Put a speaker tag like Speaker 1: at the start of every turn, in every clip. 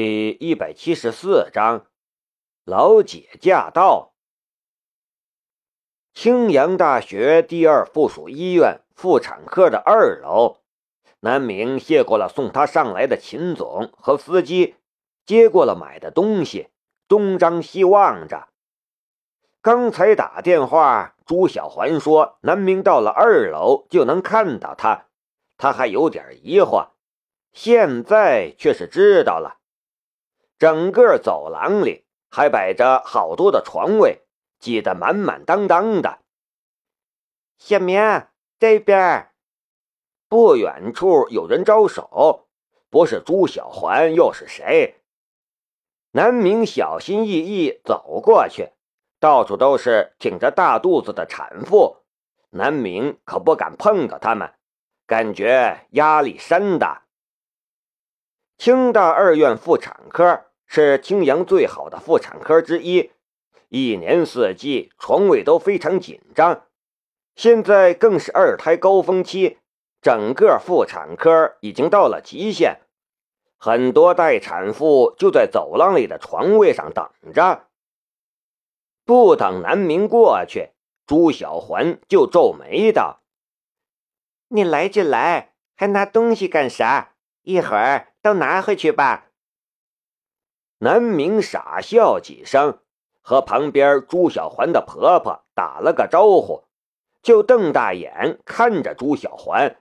Speaker 1: 第一百七十四章，老姐驾到。青阳大学第二附属医院妇产科的二楼，南明谢过了送他上来的秦总和司机，接过了买的东西，东张西望着。刚才打电话，朱小环说南明到了二楼就能看到他，他还有点疑惑，现在却是知道了。整个走廊里还摆着好多的床位，挤得满满当当的。
Speaker 2: 小明，这边。
Speaker 1: 不远处有人招手，不是朱小环又是谁？南明小心翼翼走过去，到处都是挺着大肚子的产妇，南明可不敢碰到他们，感觉压力山大。清大二院妇产科。是青阳最好的妇产科之一，一年四季床位都非常紧张。现在更是二胎高峰期，整个妇产科已经到了极限，很多待产妇就在走廊里的床位上等着。不等南明过去，朱小环就皱眉道：“
Speaker 2: 你来就来，还拿东西干啥？一会儿都拿回去吧。”
Speaker 1: 南明傻笑几声，和旁边朱小环的婆婆打了个招呼，就瞪大眼看着朱小环。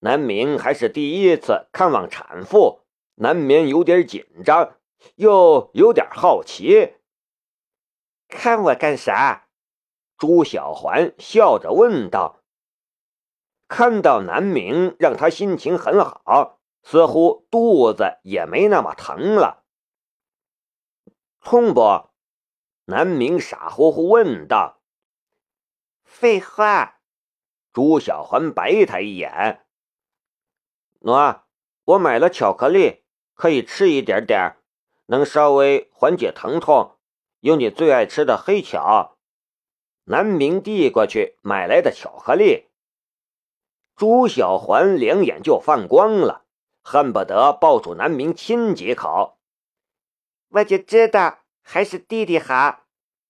Speaker 1: 南明还是第一次看望产妇，难免有点紧张，又有点好奇。
Speaker 2: 看我干啥？
Speaker 1: 朱小环笑着问道。看到南明，让他心情很好，似乎肚子也没那么疼了。痛不？南明傻乎乎问道。
Speaker 2: 废话。
Speaker 1: 朱小环白他一眼。喏，我买了巧克力，可以吃一点点，能稍微缓解疼痛。用你最爱吃的黑巧。南明递过去买来的巧克力。朱小环两眼就放光了，恨不得抱住南明亲几口。
Speaker 2: 我就知道还是弟弟好。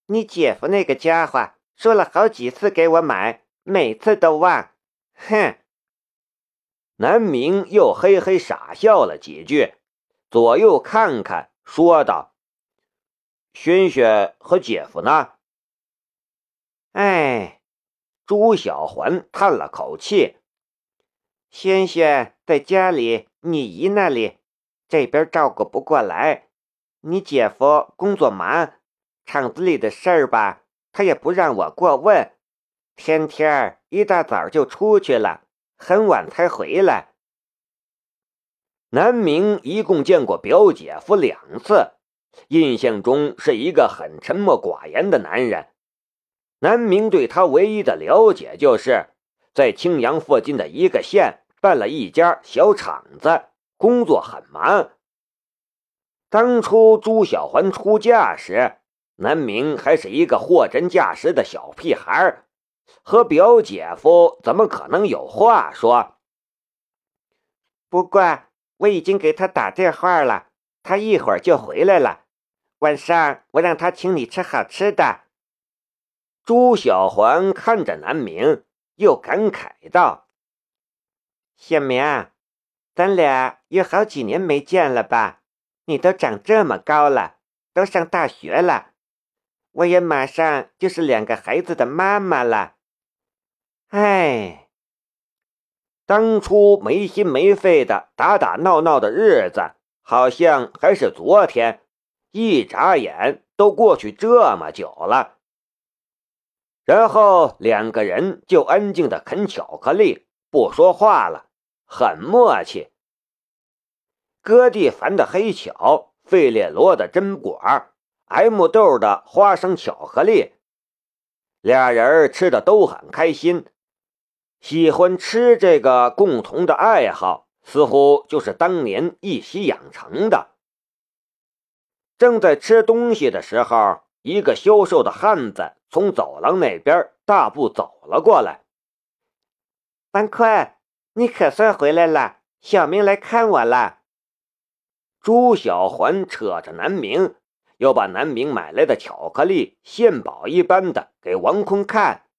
Speaker 2: 你姐夫那个家伙说了好几次给我买，每次都忘。哼！
Speaker 1: 南明又嘿嘿傻笑了几句，左右看看，说道：“轩轩和姐夫呢？”
Speaker 2: 哎，
Speaker 1: 朱小环叹了口气：“
Speaker 2: 轩轩在家里，你姨那里，这边照顾不过来。”你姐夫工作忙，厂子里的事儿吧，他也不让我过问，天天一大早就出去了，很晚才回来。
Speaker 1: 南明一共见过表姐夫两次，印象中是一个很沉默寡言的男人。南明对他唯一的了解，就是在青阳附近的一个县办了一家小厂子，工作很忙。当初朱小环出嫁时，南明还是一个货真价实的小屁孩儿，和表姐夫怎么可能有话说？
Speaker 2: 不过我已经给他打电话了，他一会儿就回来了。晚上我让他请你吃好吃的。
Speaker 1: 朱小环看着南明，又感慨道：“
Speaker 2: 小明，咱俩有好几年没见了吧？”你都长这么高了，都上大学了，我也马上就是两个孩子的妈妈了。哎，
Speaker 1: 当初没心没肺的打打闹闹的日子，好像还是昨天，一眨眼都过去这么久了。然后两个人就安静的啃巧克力，不说话了，很默契。哥蒂凡的黑巧，费列罗的榛果，M 豆的花生巧克力，俩人吃的都很开心。喜欢吃这个共同的爱好，似乎就是当年一起养成的。正在吃东西的时候，一个消瘦的汉子从走廊那边大步走了过来。
Speaker 2: 万坤，你可算回来了，小明来看我了。
Speaker 1: 朱小环扯着南明，又把南明买来的巧克力献宝一般的给王坤看。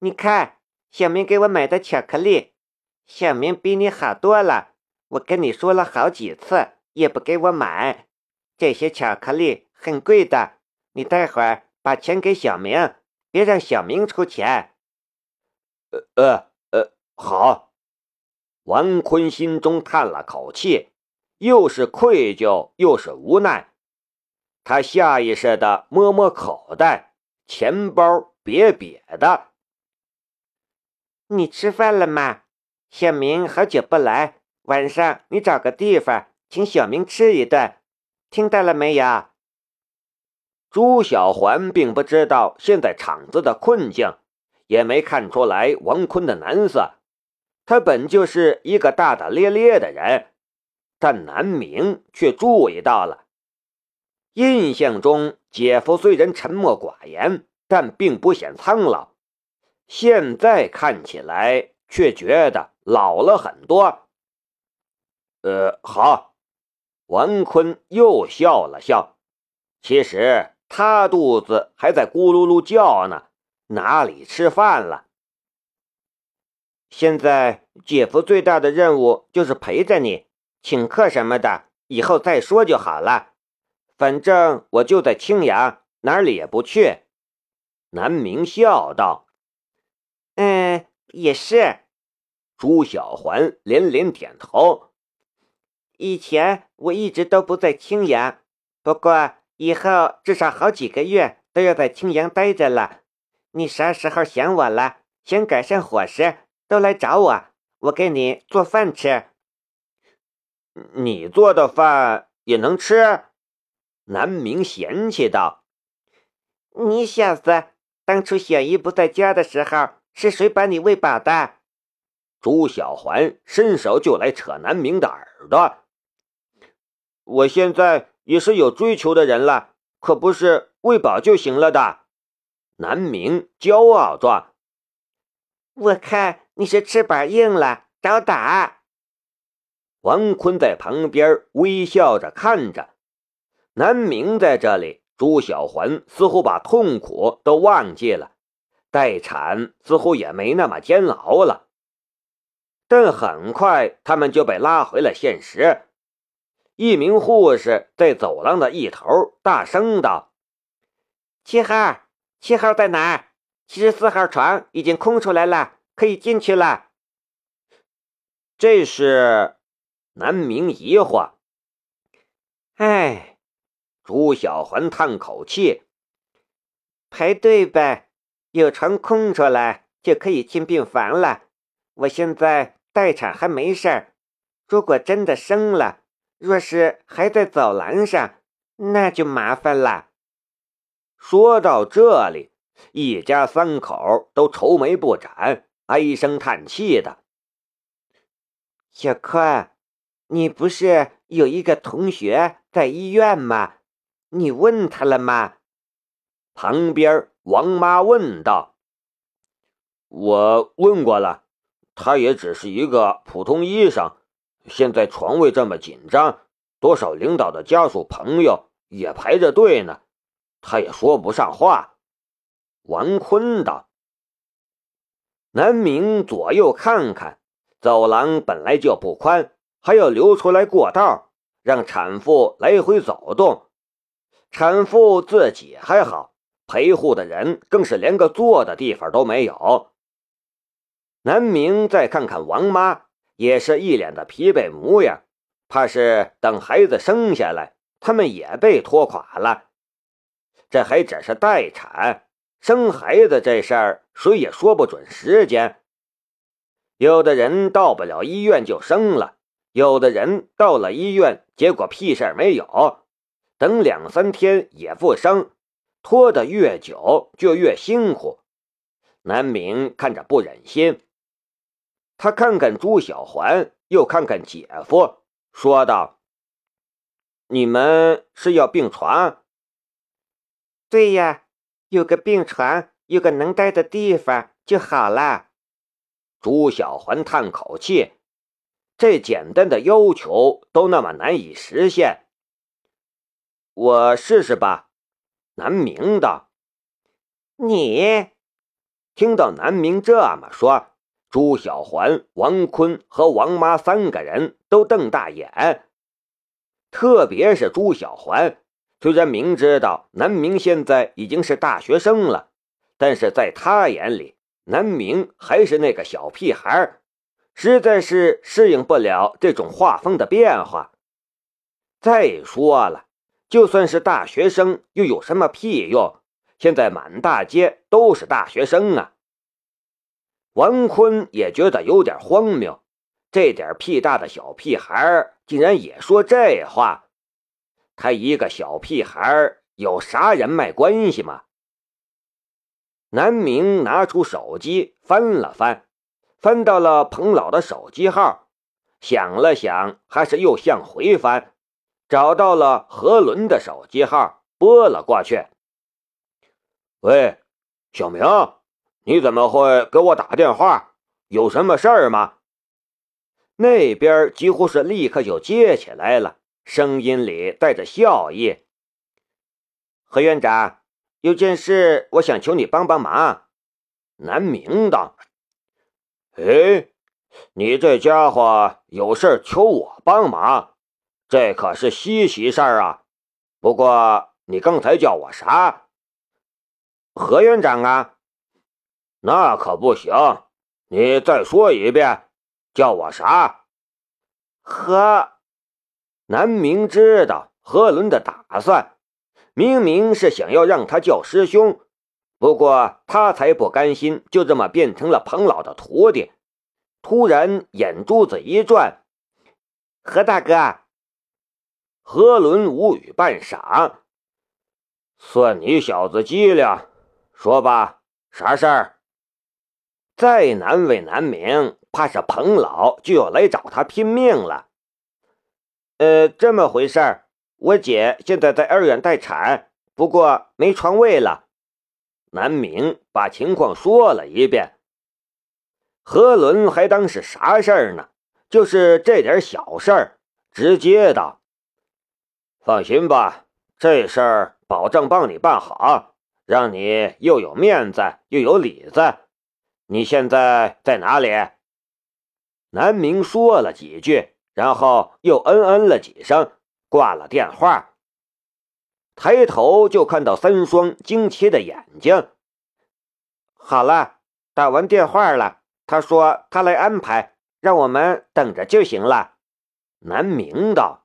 Speaker 2: 你看，小明给我买的巧克力，小明比你好多了。我跟你说了好几次，也不给我买。这些巧克力很贵的，你待会儿把钱给小明，别让小明出钱。
Speaker 1: 呃呃呃，好。王坤心中叹了口气，又是愧疚又是无奈。他下意识的摸摸口袋，钱包瘪瘪的。
Speaker 2: 你吃饭了吗？小明好久不来，晚上你找个地方请小明吃一顿，听到了没有？
Speaker 1: 朱小环并不知道现在厂子的困境，也没看出来王坤的难色。他本就是一个大大咧咧的人，但南明却注意到了。印象中，姐夫虽然沉默寡言，但并不显苍老。现在看起来，却觉得老了很多。呃，好，王坤又笑了笑。其实他肚子还在咕噜噜叫呢，哪里吃饭了？
Speaker 2: 现在姐夫最大的任务就是陪着你，请客什么的以后再说就好了。反正我就在青阳，哪里也不去。
Speaker 1: 南明笑道：“
Speaker 2: 嗯，也是。”
Speaker 1: 朱小环连连点头。
Speaker 2: 以前我一直都不在青阳，不过以后至少好几个月都要在青阳待着了。你啥时候想我了，想改善伙食？都来找我，我给你做饭吃。
Speaker 1: 你做的饭也能吃？南明嫌弃道：“
Speaker 2: 你小子，当初小姨不在家的时候，是谁把你喂饱的？”
Speaker 1: 朱小环伸手就来扯南明的耳朵。
Speaker 2: 我现在也是有追求的人了，可不是喂饱就行了的。
Speaker 1: 南明骄傲状。
Speaker 2: 我看。你是翅膀硬了，找打！
Speaker 1: 王坤在旁边微笑着看着。南明在这里，朱小环似乎把痛苦都忘记了，待产似乎也没那么煎熬了。但很快，他们就被拉回了现实。一名护士在走廊的一头大声道：“
Speaker 2: 七号，七号在哪儿？七十四号床已经空出来了。”可以进去了。
Speaker 1: 这是南明疑惑。
Speaker 2: 哎，
Speaker 1: 朱小环叹口气：“
Speaker 2: 排队呗，有床空出来就可以进病房了。我现在待产还没事儿，如果真的生了，若是还在走廊上，那就麻烦了。”
Speaker 1: 说到这里，一家三口都愁眉不展。唉声叹气的，
Speaker 2: 小宽，你不是有一个同学在医院吗？你问他了吗？
Speaker 1: 旁边王妈问道。
Speaker 3: 我问过了，他也只是一个普通医生。现在床位这么紧张，多少领导的家属朋友也排着队呢，他也说不上话。
Speaker 1: 王坤道。南明左右看看，走廊本来就不宽，还要留出来过道，让产妇来回走动。产妇自己还好，陪护的人更是连个坐的地方都没有。南明再看看王妈，也是一脸的疲惫模样，怕是等孩子生下来，他们也被拖垮了。这还只是待产。生孩子这事儿，谁也说不准时间。有的人到不了医院就生了，有的人到了医院，结果屁事儿没有，等两三天也不生，拖得越久就越辛苦。南明看着不忍心，他看看朱小环，又看看姐夫，说道：“
Speaker 3: 你们是要病床？”“
Speaker 2: 对呀。”有个病床，有个能待的地方就好了。
Speaker 1: 朱小环叹口气，这简单的要求都那么难以实现。我试试吧。南明道：“
Speaker 2: 你。”
Speaker 1: 听到南明这么说，朱小环、王坤和王妈三个人都瞪大眼。特别是朱小环，虽然明知道南明现在已经是大学生了，但是在他眼里，南明还是那个小屁孩，实在是适应不了这种画风的变化。再说了，就算是大学生，又有什么屁用？现在满大街都是大学生啊！王坤也觉得有点荒谬，这点屁大的小屁孩竟然也说这话。他一个小屁孩有啥人脉关系吗？南明拿出手机翻了翻，翻到了彭老的手机号，想了想，还是又向回翻，找到了何伦的手机号，拨了过去。喂，小明，你怎么会给我打电话？有什么事儿吗？那边几乎是立刻就接起来了，声音里带着笑意。
Speaker 2: 何院长，有件事我想求你帮帮忙。
Speaker 1: 南明道：“哎，你这家伙有事求我帮忙，这可是稀奇事儿啊。不过你刚才叫我啥？”
Speaker 2: 何院长啊，
Speaker 1: 那可不行！你再说一遍，叫我啥？
Speaker 2: 何
Speaker 1: 南明知道何伦的打算，明明是想要让他叫师兄，不过他才不甘心就这么变成了彭老的徒弟。突然眼珠子一转，
Speaker 2: 何大哥，
Speaker 1: 何伦无语半晌，算你小子机灵。说吧，啥事儿？再难为难明，怕是彭老就要来找他拼命了。
Speaker 2: 呃，这么回事儿，我姐现在在二院待产，不过没床位了。
Speaker 1: 南明把情况说了一遍。何伦还当是啥事儿呢？就是这点小事儿，直接道：“放心吧，这事儿保证帮你办好。”让你又有面子又有里子，你现在在哪里？南明说了几句，然后又嗯嗯了几声，挂了电话。抬头就看到三双惊奇的眼睛。
Speaker 2: 好了，打完电话了，他说他来安排，让我们等着就行了。
Speaker 1: 南明道。